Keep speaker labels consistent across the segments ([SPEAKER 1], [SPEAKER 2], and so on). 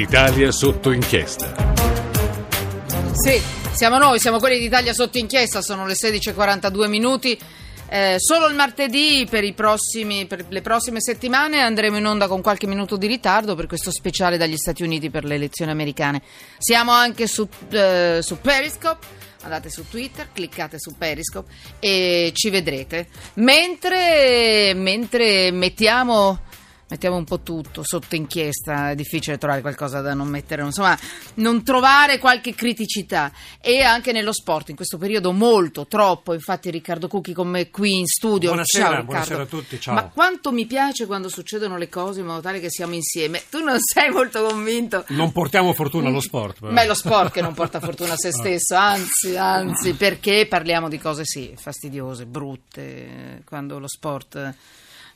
[SPEAKER 1] L'Italia sotto inchiesta.
[SPEAKER 2] Sì, siamo noi, siamo quelli d'Italia sotto inchiesta, sono le 16.42 minuti. Eh, solo il martedì per, prossimi, per le prossime settimane andremo in onda con qualche minuto di ritardo per questo speciale dagli Stati Uniti per le elezioni americane. Siamo anche su, eh, su Periscope andate su Twitter, cliccate su Periscope e ci vedrete. Mentre, mentre mettiamo mettiamo un po' tutto sotto inchiesta, è difficile trovare qualcosa da non mettere, insomma, non trovare qualche criticità. E anche nello sport, in questo periodo molto, troppo, infatti Riccardo Cucchi con me qui in studio.
[SPEAKER 3] Buonasera,
[SPEAKER 2] ciao,
[SPEAKER 3] buonasera a tutti, ciao.
[SPEAKER 2] Ma quanto mi piace quando succedono le cose in modo tale che siamo insieme. Tu non sei molto convinto.
[SPEAKER 3] Non portiamo fortuna allo sport. Però.
[SPEAKER 2] Ma è lo sport che non porta fortuna a se stesso, anzi, anzi, perché parliamo di cose sì, fastidiose, brutte, quando lo sport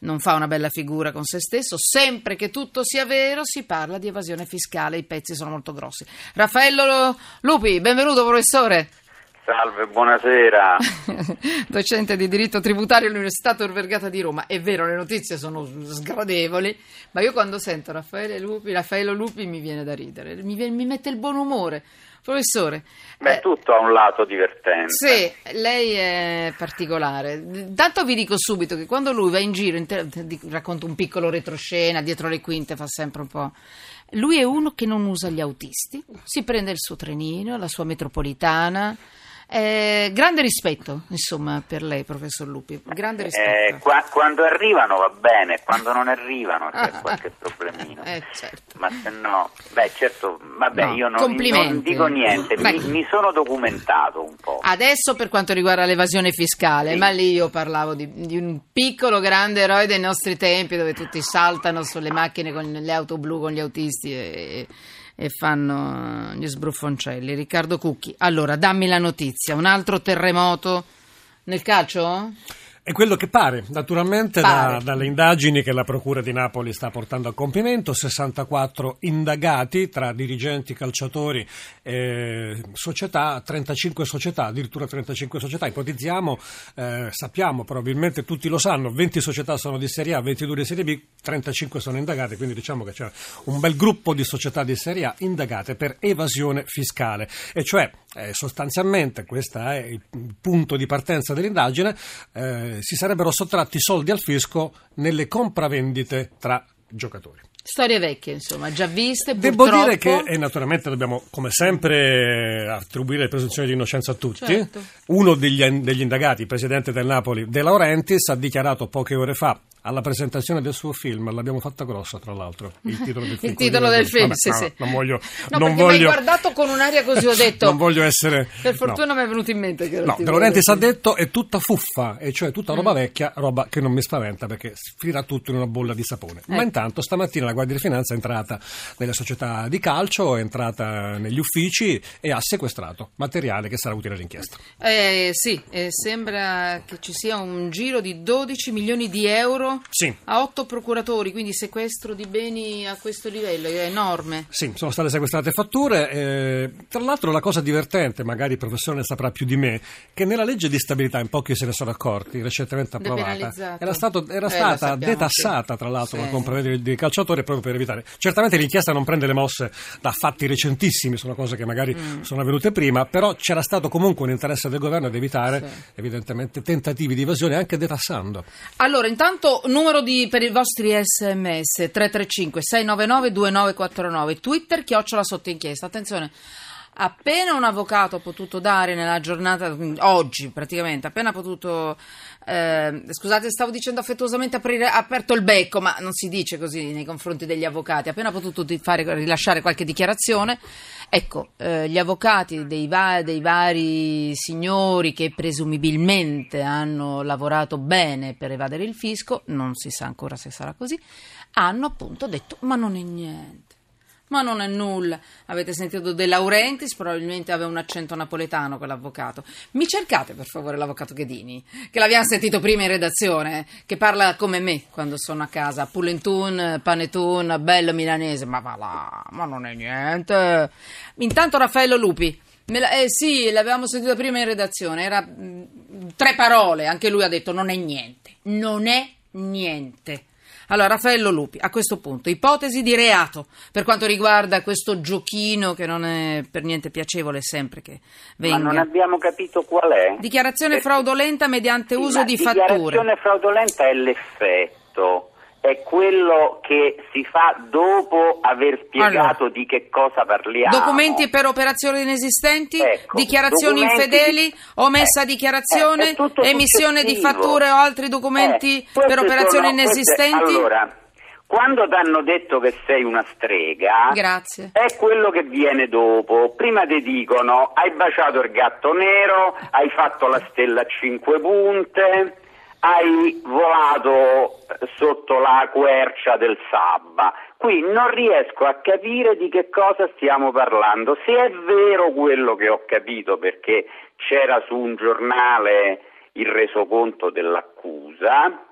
[SPEAKER 2] non fa una bella figura con se stesso. Sempre che tutto sia vero, si parla di evasione fiscale. I pezzi sono molto grossi. Raffaello Lupi, benvenuto professore.
[SPEAKER 4] Salve, buonasera.
[SPEAKER 2] Docente di diritto tributario all'Università Tor Vergata di Roma. È vero, le notizie sono sgradevoli, ma io quando sento Raffaele Lupi, Raffaello Lupi mi viene da ridere, mi, mi mette il buon umore. Professore.
[SPEAKER 4] Beh, eh, tutto ha un lato divertente.
[SPEAKER 2] Sì, lei è particolare. Tanto vi dico subito che quando lui va in giro, in te- racconta un piccolo retroscena, dietro le quinte fa sempre un po'. Lui è uno che non usa gli autisti, si prende il suo trenino, la sua metropolitana eh, grande rispetto, insomma, per lei, professor Lupi. Grande eh, rispetto.
[SPEAKER 4] Eh, qua, quando arrivano va bene, quando non arrivano c'è qualche problemino.
[SPEAKER 2] Eh, certo.
[SPEAKER 4] Ma se no, beh, certo, vabbè, no, io non, non, dico niente, mi, mi, sono documentato un po'.
[SPEAKER 2] Adesso per quanto riguarda l'evasione fiscale, sì. ma lì io parlavo di, di, un piccolo grande eroe dei nostri tempi dove tutti saltano sulle macchine con le auto blu con gli autisti e e fanno gli sbruffoncelli. Riccardo Cucchi, allora dammi la notizia, un altro terremoto nel calcio?
[SPEAKER 3] È quello che pare, naturalmente, pare. Da, dalle indagini che la Procura di Napoli sta portando a compimento, 64 indagati tra dirigenti, calciatori e società, 35 società, addirittura 35 società. Ipotizziamo, eh, sappiamo, probabilmente tutti lo sanno, 20 società sono di Serie A, 22 di Serie B, 35 sono indagate, quindi diciamo che c'è un bel gruppo di società di Serie A indagate per evasione fiscale. E cioè, eh, sostanzialmente, questo è il punto di partenza dell'indagine, eh, si sarebbero sottratti soldi al fisco nelle compravendite tra giocatori.
[SPEAKER 2] Storie vecchie, insomma, già viste.
[SPEAKER 3] Devo
[SPEAKER 2] purtroppo...
[SPEAKER 3] dire che, e naturalmente dobbiamo, come sempre, attribuire le presunzioni di innocenza a tutti.
[SPEAKER 2] Certo.
[SPEAKER 3] Uno degli, degli, indagati, il presidente del Napoli, De Laurentiis, ha dichiarato poche ore fa alla presentazione del suo film, l'abbiamo fatta grossa tra l'altro, il titolo del film.
[SPEAKER 2] il titolo del film, Vabbè, sì,
[SPEAKER 3] no,
[SPEAKER 2] sì.
[SPEAKER 3] Non voglio...
[SPEAKER 2] No,
[SPEAKER 3] non
[SPEAKER 2] voglio...
[SPEAKER 3] mi hai
[SPEAKER 2] guardato con un'aria così, ho detto...
[SPEAKER 3] non voglio essere...
[SPEAKER 2] Per fortuna no. mi è venuto in mente che
[SPEAKER 3] No, De Laurentiis ha detto è tutta fuffa, e cioè tutta roba mm. vecchia, roba che non mi spaventa perché finirà tutto in una bolla di sapone. Eh. Ma intanto stamattina la Guardia di Finanza è entrata nelle società di calcio, è entrata negli uffici e ha sequestrato materiale che sarà utile all'inchiesta.
[SPEAKER 2] Eh, sì, eh, sembra che ci sia un giro di 12 milioni di euro
[SPEAKER 3] sì.
[SPEAKER 2] a 8 otto procuratori, quindi sequestro di beni a questo livello, è enorme.
[SPEAKER 3] Sì, sono state sequestrate fatture. Eh, tra l'altro la cosa divertente, magari il professore ne saprà più di me, che nella legge di stabilità, in pochi se ne sono accorti, recentemente approvata, era, stato, era eh, stata sappiamo, detassata sì. tra l'altro sì. la compravendita dei calciatori proprio per evitare. Certamente l'inchiesta non prende le mosse da fatti recentissimi, sono cose che magari mm. sono avvenute prima, però c'era stato comunque un interesse del governo ad evitare sì. evidentemente tentativi di evasione anche detassando.
[SPEAKER 2] Allora, intanto numero di per i vostri sms 335 699 2949 Twitter chiocciola sotto inchiesta. Attenzione appena un avvocato ha potuto dare nella giornata, oggi praticamente, appena ha potuto, eh, scusate stavo dicendo affettuosamente aprire, aperto il becco, ma non si dice così nei confronti degli avvocati, appena ha potuto fare, rilasciare qualche dichiarazione, ecco, eh, gli avvocati dei, va- dei vari signori che presumibilmente hanno lavorato bene per evadere il fisco, non si sa ancora se sarà così, hanno appunto detto ma non è niente ma non è nulla. Avete sentito De Laurentiis, probabilmente aveva un accento napoletano quell'avvocato. Mi cercate per favore l'avvocato Ghedini, che l'abbiamo sentito prima in redazione, che parla come me quando sono a casa, pulentun, panetun, bello milanese, ma va là, ma non è niente. Intanto Raffaello Lupi. La, eh sì, l'avevamo sentito prima in redazione, era mh, mm, tre parole, anche lui ha detto non è niente, non è niente. Allora, Raffaello Lupi, a questo punto, ipotesi di reato per quanto riguarda questo giochino che non è per niente piacevole sempre che venga.
[SPEAKER 4] Ma non abbiamo capito qual è.
[SPEAKER 2] Dichiarazione fraudolenta mediante uso di fatture.
[SPEAKER 4] Dichiarazione fraudolenta è l'effetto è quello che si fa dopo aver spiegato allora, di che cosa parliamo.
[SPEAKER 2] Documenti per operazioni inesistenti, ecco, dichiarazioni infedeli, omessa eh, dichiarazione, eh, emissione di fatture o altri documenti eh, per operazioni sono, inesistenti.
[SPEAKER 4] Queste, allora, quando ti hanno detto che sei una strega,
[SPEAKER 2] Grazie.
[SPEAKER 4] è quello che viene dopo. Prima ti dicono hai baciato il gatto nero, hai fatto la stella a cinque punte hai volato sotto la quercia del Sabba. Qui non riesco a capire di che cosa stiamo parlando. Se è vero quello che ho capito, perché c'era su un giornale il resoconto dell'accusa,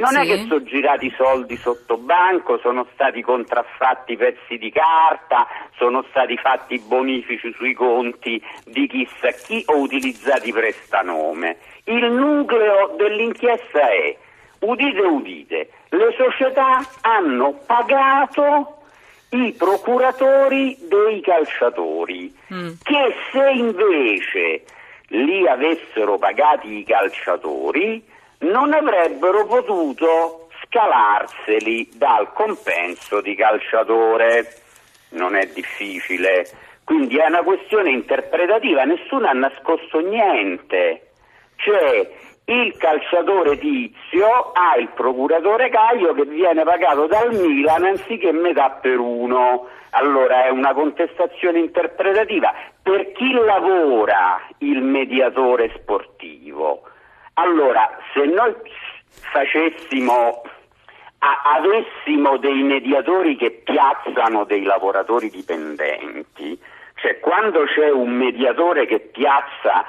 [SPEAKER 4] non sì. è che sono girati soldi sotto banco, sono stati contraffatti pezzi di carta, sono stati fatti bonifici sui conti di chissà chi o utilizzati prestanome. Il nucleo dell'inchiesta è, udite udite, le società hanno pagato i procuratori dei calciatori, mm. che se invece li avessero pagati i calciatori non avrebbero potuto scalarseli dal compenso di calciatore. Non è difficile, quindi è una questione interpretativa, nessuno ha nascosto niente. Cioè, il calciatore Tizio ha il procuratore Caio che viene pagato dal Milan anziché metà per uno. Allora è una contestazione interpretativa. Per chi lavora il mediatore sportivo? Allora, se noi facessimo, avessimo dei mediatori che piazzano dei lavoratori dipendenti, cioè quando c'è un mediatore che piazza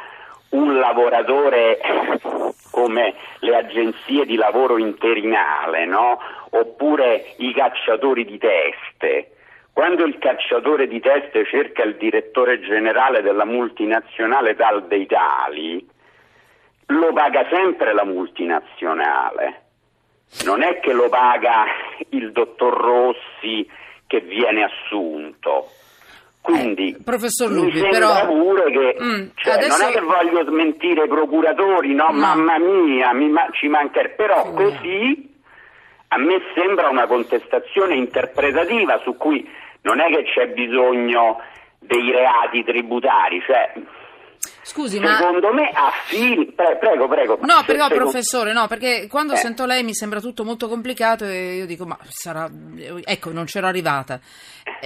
[SPEAKER 4] un lavoratore come le agenzie di lavoro interinale, no? oppure i cacciatori di teste, quando il cacciatore di teste cerca il direttore generale della multinazionale tal dei tali, lo paga sempre la multinazionale, non è che lo paga il dottor Rossi che viene assunto. Quindi,
[SPEAKER 2] eh, professor Lupi, però
[SPEAKER 4] pure che mm, cioè, adesso... non è che voglio smentire i procuratori, no, no. mamma mia, mi, ci mancherebbe, però sì. così a me sembra una contestazione interpretativa su cui non è che c'è bisogno dei reati tributari, cioè
[SPEAKER 2] Scusi,
[SPEAKER 4] Secondo
[SPEAKER 2] ma...
[SPEAKER 4] me ha fili. Pre- prego, prego.
[SPEAKER 2] No, però, secondo... professore, no, perché quando eh. sento lei mi sembra tutto molto complicato e io dico, ma sarà. Ecco, non c'ero arrivata.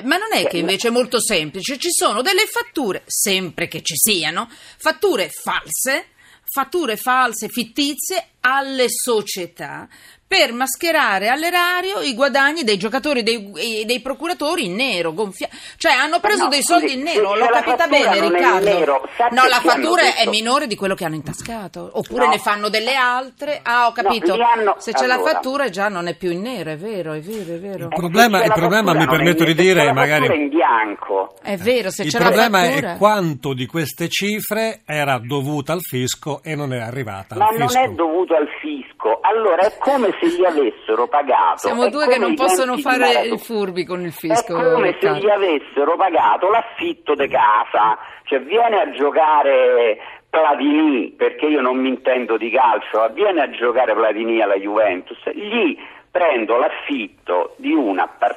[SPEAKER 2] Ma non è che invece è molto semplice. Ci sono delle fatture, sempre che ci siano, fatture false, fatture false, fittizie alle società per mascherare all'erario i guadagni dei giocatori, dei, dei procuratori in nero, gonfia- cioè hanno preso no, dei soldi in nero, l'ho capita bene Riccardo. No, la fattura è minore di quello che hanno intascato, oppure no. ne fanno delle altre. Ah, ho capito. No, hanno... Se c'è allora. la fattura già non è più in nero, è vero, è vero, è vero.
[SPEAKER 3] Il problema, il problema mi permetto di dire, magari...
[SPEAKER 4] in bianco.
[SPEAKER 2] È vero, se
[SPEAKER 3] il
[SPEAKER 2] c'è
[SPEAKER 3] la fattura...
[SPEAKER 2] Il
[SPEAKER 3] problema è quanto di queste cifre era dovuta al fisco e non è arrivata
[SPEAKER 4] Ma
[SPEAKER 3] al fisco.
[SPEAKER 4] Ma non è dovuto al fisco, allora è come se gli avessero pagato.
[SPEAKER 2] Siamo due che non possono fare i furbi con il fisco.
[SPEAKER 4] È come Riccardo. se gli avessero pagato l'affitto di casa, cioè viene a giocare Platini, perché io non mi intendo di calcio, viene a giocare Platini alla Juventus, gli prendo l'affitto di un appartamento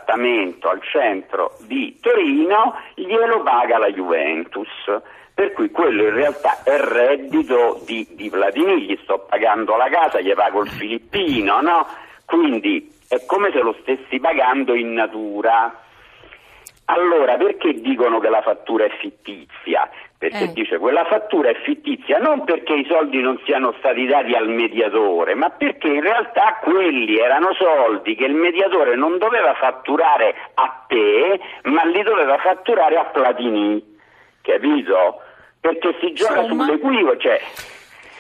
[SPEAKER 4] al centro di Torino, glielo paga la Juventus per cui quello in realtà è reddito di, di Platini, gli sto pagando la casa, gli pago il filippino, no? Quindi è come se lo stessi pagando in natura. Allora, perché dicono che la fattura è fittizia? Perché eh. dice quella fattura è fittizia non perché i soldi non siano stati dati al mediatore, ma perché in realtà quelli erano soldi che il mediatore non doveva fatturare a te, ma li doveva fatturare a Platini. Capito? perché si gioca Insomma. sull'equivoco, cioè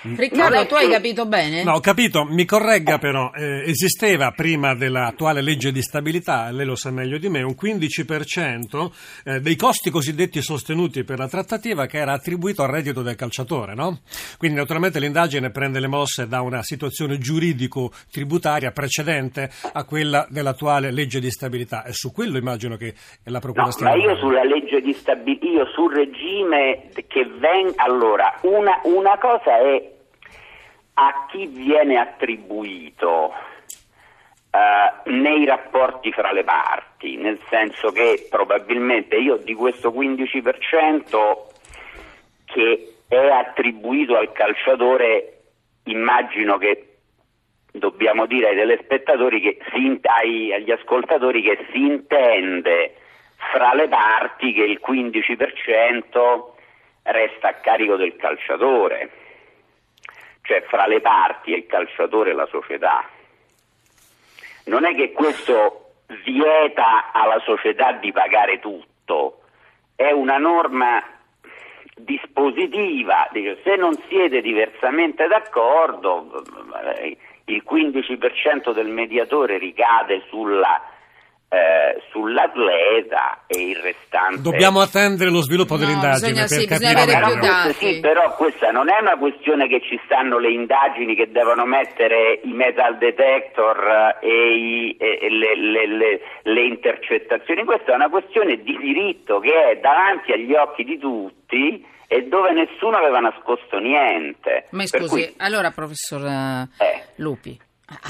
[SPEAKER 2] Riccardo, tu hai capito bene?
[SPEAKER 3] No, ho capito, mi corregga però, eh, esisteva prima dell'attuale legge di stabilità, lei lo sa meglio di me, un 15% eh, dei costi cosiddetti sostenuti per la trattativa che era attribuito al reddito del calciatore, no? Quindi naturalmente l'indagine prende le mosse da una situazione giuridico-tributaria precedente a quella dell'attuale legge di stabilità e su quello immagino che la Procura
[SPEAKER 4] no,
[SPEAKER 3] stia
[SPEAKER 4] ma io sulla legge di stabilità, io sul regime che venga, allora, una, una cosa è a chi viene attribuito uh, nei rapporti fra le parti, nel senso che probabilmente io di questo 15% che è attribuito al calciatore immagino che dobbiamo dire ai telespettatori che si, ai, agli ascoltatori che si intende fra le parti che il 15% resta a carico del calciatore cioè fra le parti il calciatore e la società. Non è che questo vieta alla società di pagare tutto, è una norma dispositiva, dice, se non siete diversamente d'accordo il 15% del mediatore ricade sulla eh, sull'atleta e il restante.
[SPEAKER 3] Dobbiamo attendere lo sviluppo no, dell'indagine
[SPEAKER 2] bisogna,
[SPEAKER 3] per
[SPEAKER 2] sì,
[SPEAKER 3] capire
[SPEAKER 2] bisogna
[SPEAKER 4] più dati. Sì, però questa non è una questione che ci stanno le indagini che devono mettere i metal detector e, i, e le, le, le, le intercettazioni, questa è una questione di diritto che è davanti agli occhi di tutti e dove nessuno aveva nascosto niente.
[SPEAKER 2] Ma scusi, cui... allora professor eh. Lupi,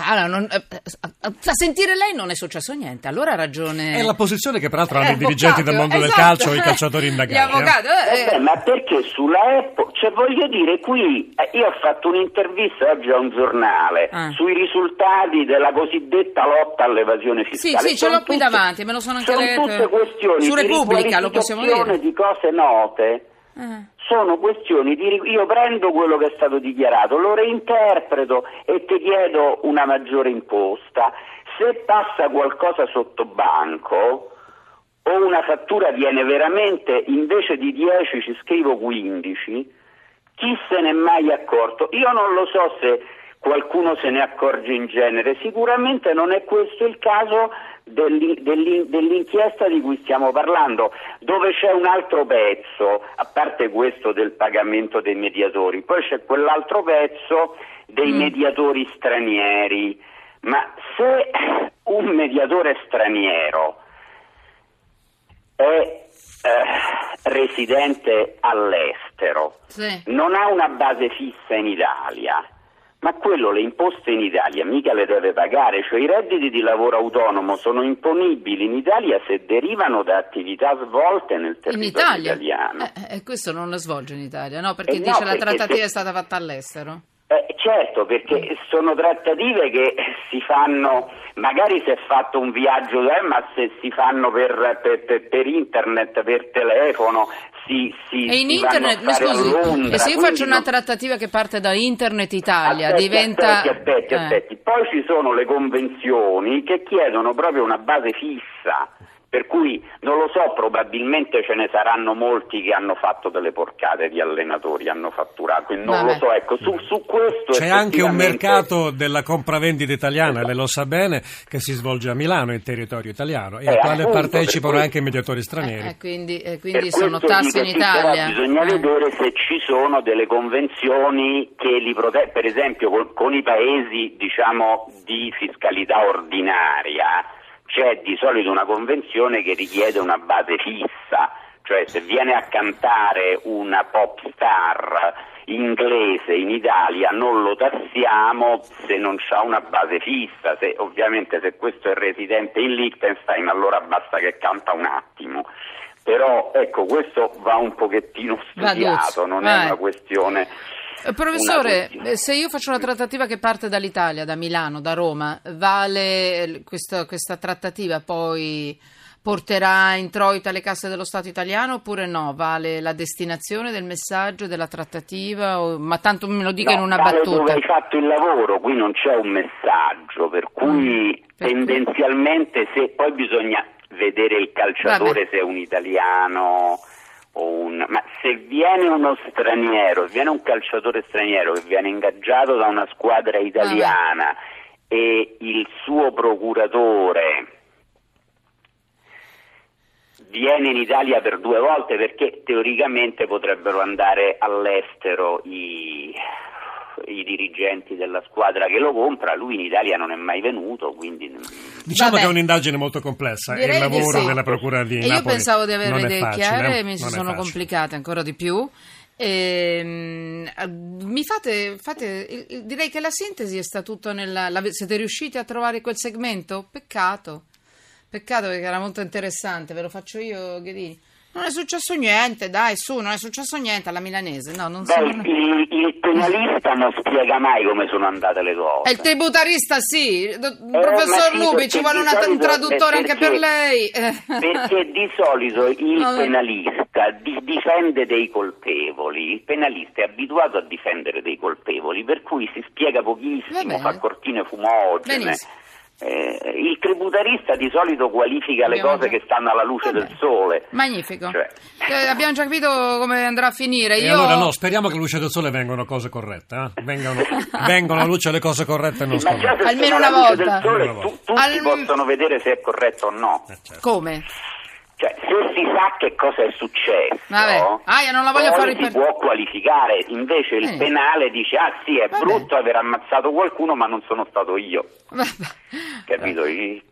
[SPEAKER 2] allora, non, eh, eh, a sentire lei non è successo niente, allora ha ragione.
[SPEAKER 3] È la posizione che peraltro hanno i dirigenti del mondo esatto. del calcio, i calciatori indagati.
[SPEAKER 4] Eh. Eh, ma perché sulla Apple, cioè voglio dire, qui io ho fatto un'intervista oggi a un giornale ah. sui risultati della cosiddetta lotta all'evasione fiscale.
[SPEAKER 2] Sì, sì, ce l'ho qui davanti, me lo sono anche
[SPEAKER 4] letto. Sono tutte questioni
[SPEAKER 2] su Repubblica, lo possiamo dire.
[SPEAKER 4] di cose note. Ah sono questioni di io prendo quello che è stato dichiarato, lo reinterpreto e ti chiedo una maggiore imposta. Se passa qualcosa sotto banco o una fattura viene veramente invece di 10 ci scrivo 15, chi se n'è mai accorto? Io non lo so se qualcuno se ne accorge in genere, sicuramente non è questo il caso dell'inchiesta di cui stiamo parlando, dove c'è un altro pezzo, a parte questo del pagamento dei mediatori, poi c'è quell'altro pezzo dei mm. mediatori stranieri. Ma se un mediatore straniero è eh, residente all'estero, sì. non ha una base fissa in Italia, ma quello le imposte in Italia mica le deve pagare, cioè i redditi di lavoro autonomo sono imponibili in Italia se derivano da attività svolte nel territorio italiano.
[SPEAKER 2] Eh, eh, questo non lo svolge in Italia, no? Perché eh dice no, la trattativa se... è stata fatta all'estero.
[SPEAKER 4] Eh, certo, perché sono trattative che si fanno, magari se è fatto un viaggio, eh, ma se si fanno per, per, per, per internet, per telefono, si, si,
[SPEAKER 2] e in
[SPEAKER 4] si
[SPEAKER 2] internet, mi scusi,
[SPEAKER 4] Londra,
[SPEAKER 2] e se io faccio una trattativa che parte da Internet Italia,
[SPEAKER 4] aspetti,
[SPEAKER 2] diventa...
[SPEAKER 4] Aspetti, aspetti, eh. aspetti, poi ci sono le convenzioni che chiedono proprio una base fissa per cui non lo so, probabilmente ce ne saranno molti che hanno fatto delle porcate di allenatori, hanno fatturato, non Vabbè. lo so, ecco, su, su questo
[SPEAKER 3] C'è anche un mercato della compravendita italiana, lei lo sa bene, che si svolge a Milano, in territorio italiano, e eh, al quale appunto, partecipano anche i mediatori stranieri.
[SPEAKER 2] Eh, quindi, eh, quindi sono tasse in Italia.
[SPEAKER 4] Bisogna eh. vedere se ci sono delle convenzioni che li proteggono, per esempio con, con i paesi diciamo, di fiscalità ordinaria c'è di solito una convenzione che richiede una base fissa, cioè se viene a cantare una pop star inglese in Italia non lo tassiamo se non ha una base fissa, se, ovviamente se questo è residente in Liechtenstein allora basta che canta un attimo. Però ecco, questo va un pochettino studiato, non è una questione
[SPEAKER 2] professore, eh, se io faccio una trattativa che parte dall'Italia, da Milano, da Roma, vale questa, questa trattativa poi porterà introito alle casse dello Stato italiano oppure no? Vale la destinazione del messaggio, della trattativa? O... Ma tanto me lo dica
[SPEAKER 4] no,
[SPEAKER 2] in una vale battuta.
[SPEAKER 4] dove hai fatto il lavoro, qui non c'è un messaggio, per cui mm, per tendenzialmente cui... se poi bisogna vedere il calciatore Vabbè. se è un italiano un, ma se viene uno straniero, viene un calciatore straniero che viene ingaggiato da una squadra italiana e il suo procuratore viene in Italia per due volte perché teoricamente potrebbero andare all'estero i, i dirigenti della squadra che lo compra, lui in Italia non è mai venuto, quindi...
[SPEAKER 3] Diciamo Vabbè. che è un'indagine molto complessa
[SPEAKER 2] Direi
[SPEAKER 3] il lavoro
[SPEAKER 2] sì.
[SPEAKER 3] della Procura di
[SPEAKER 2] e
[SPEAKER 3] Napoli
[SPEAKER 2] Io pensavo di avere le idee
[SPEAKER 3] facile,
[SPEAKER 2] chiare
[SPEAKER 3] eh?
[SPEAKER 2] mi si
[SPEAKER 3] non
[SPEAKER 2] sono complicate ancora di più. E, mi fate, fate, direi che la sintesi è sta tutto nella. La, siete riusciti a trovare quel segmento? Peccato, peccato perché era molto interessante. Ve lo faccio io, Ghedini. Non è successo niente, dai, su, non è successo niente alla milanese. No, non
[SPEAKER 4] Beh,
[SPEAKER 2] sono...
[SPEAKER 4] il, il, penalista non spiega mai come sono andate le cose.
[SPEAKER 2] E il tributarista sì, Do, eh, professor Lupi, ci vuole solito, un traduttore anche per lei.
[SPEAKER 4] Perché di solito il no, penalista di, difende dei colpevoli, il penalista è abituato a difendere dei colpevoli, per cui si spiega pochissimo, fa cortine fumogene.
[SPEAKER 2] Benissimo.
[SPEAKER 4] Eh, il tributarista di solito qualifica abbiamo le cose già... che stanno alla luce Vabbè. del sole.
[SPEAKER 2] Magnifico. Cioè... Eh, abbiamo già capito come andrà a finire.
[SPEAKER 3] E
[SPEAKER 2] Io...
[SPEAKER 3] allora no, speriamo che alla luce del sole vengano cose corrette. Eh? Vengano, vengono alla luce le cose corrette e non scorrette.
[SPEAKER 2] Almeno una volta.
[SPEAKER 4] Sole, tu, tutti Al... possono vedere se è corretto o no.
[SPEAKER 2] Eh, certo. Come?
[SPEAKER 4] Cioè, se si sa che cosa è successo,
[SPEAKER 2] Vabbè. Ah, io non la voglio fare
[SPEAKER 4] si può qualificare. Invece il eh. penale dice: Ah, sì, è Vabbè. brutto aver ammazzato qualcuno, ma non sono stato io. Vabbè. Capito?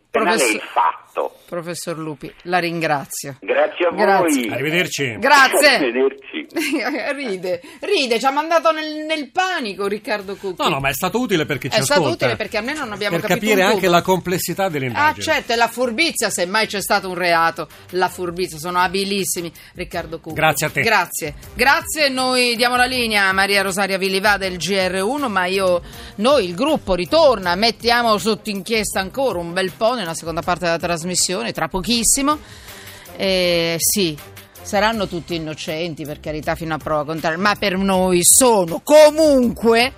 [SPEAKER 4] Professor... è il fatto.
[SPEAKER 2] Professor Lupi, la ringrazio.
[SPEAKER 4] Grazie a Grazie.
[SPEAKER 3] voi. Arrivederci.
[SPEAKER 2] Grazie.
[SPEAKER 4] Arrivederci.
[SPEAKER 2] ride, ride, ci ha mandato nel, nel, panico Riccardo Cucchi.
[SPEAKER 3] No, no, ma è stato utile perché ci
[SPEAKER 2] è
[SPEAKER 3] ascolta.
[SPEAKER 2] È stato utile perché almeno non abbiamo
[SPEAKER 3] per
[SPEAKER 2] capito
[SPEAKER 3] capire anche la complessità dell'indagine.
[SPEAKER 2] Ah, certo, e la furbizia, se mai c'è stato un reato, la furbizia, sono abilissimi. Riccardo Cucchi.
[SPEAKER 3] Grazie a te.
[SPEAKER 2] Grazie. Grazie, noi diamo la linea a Maria Rosaria Villivà del GR1, ma io, noi, il gruppo ritorna, mettiamo sotto inchiesta ancora un bel po' nella seconda parte della trasmissione, tra pochissimo. Eh, sì, saranno tutti innocenti, per carità, fino a prova contraria, ma per noi sono comunque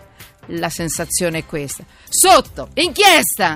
[SPEAKER 2] la sensazione è questa. Sotto inchiesta!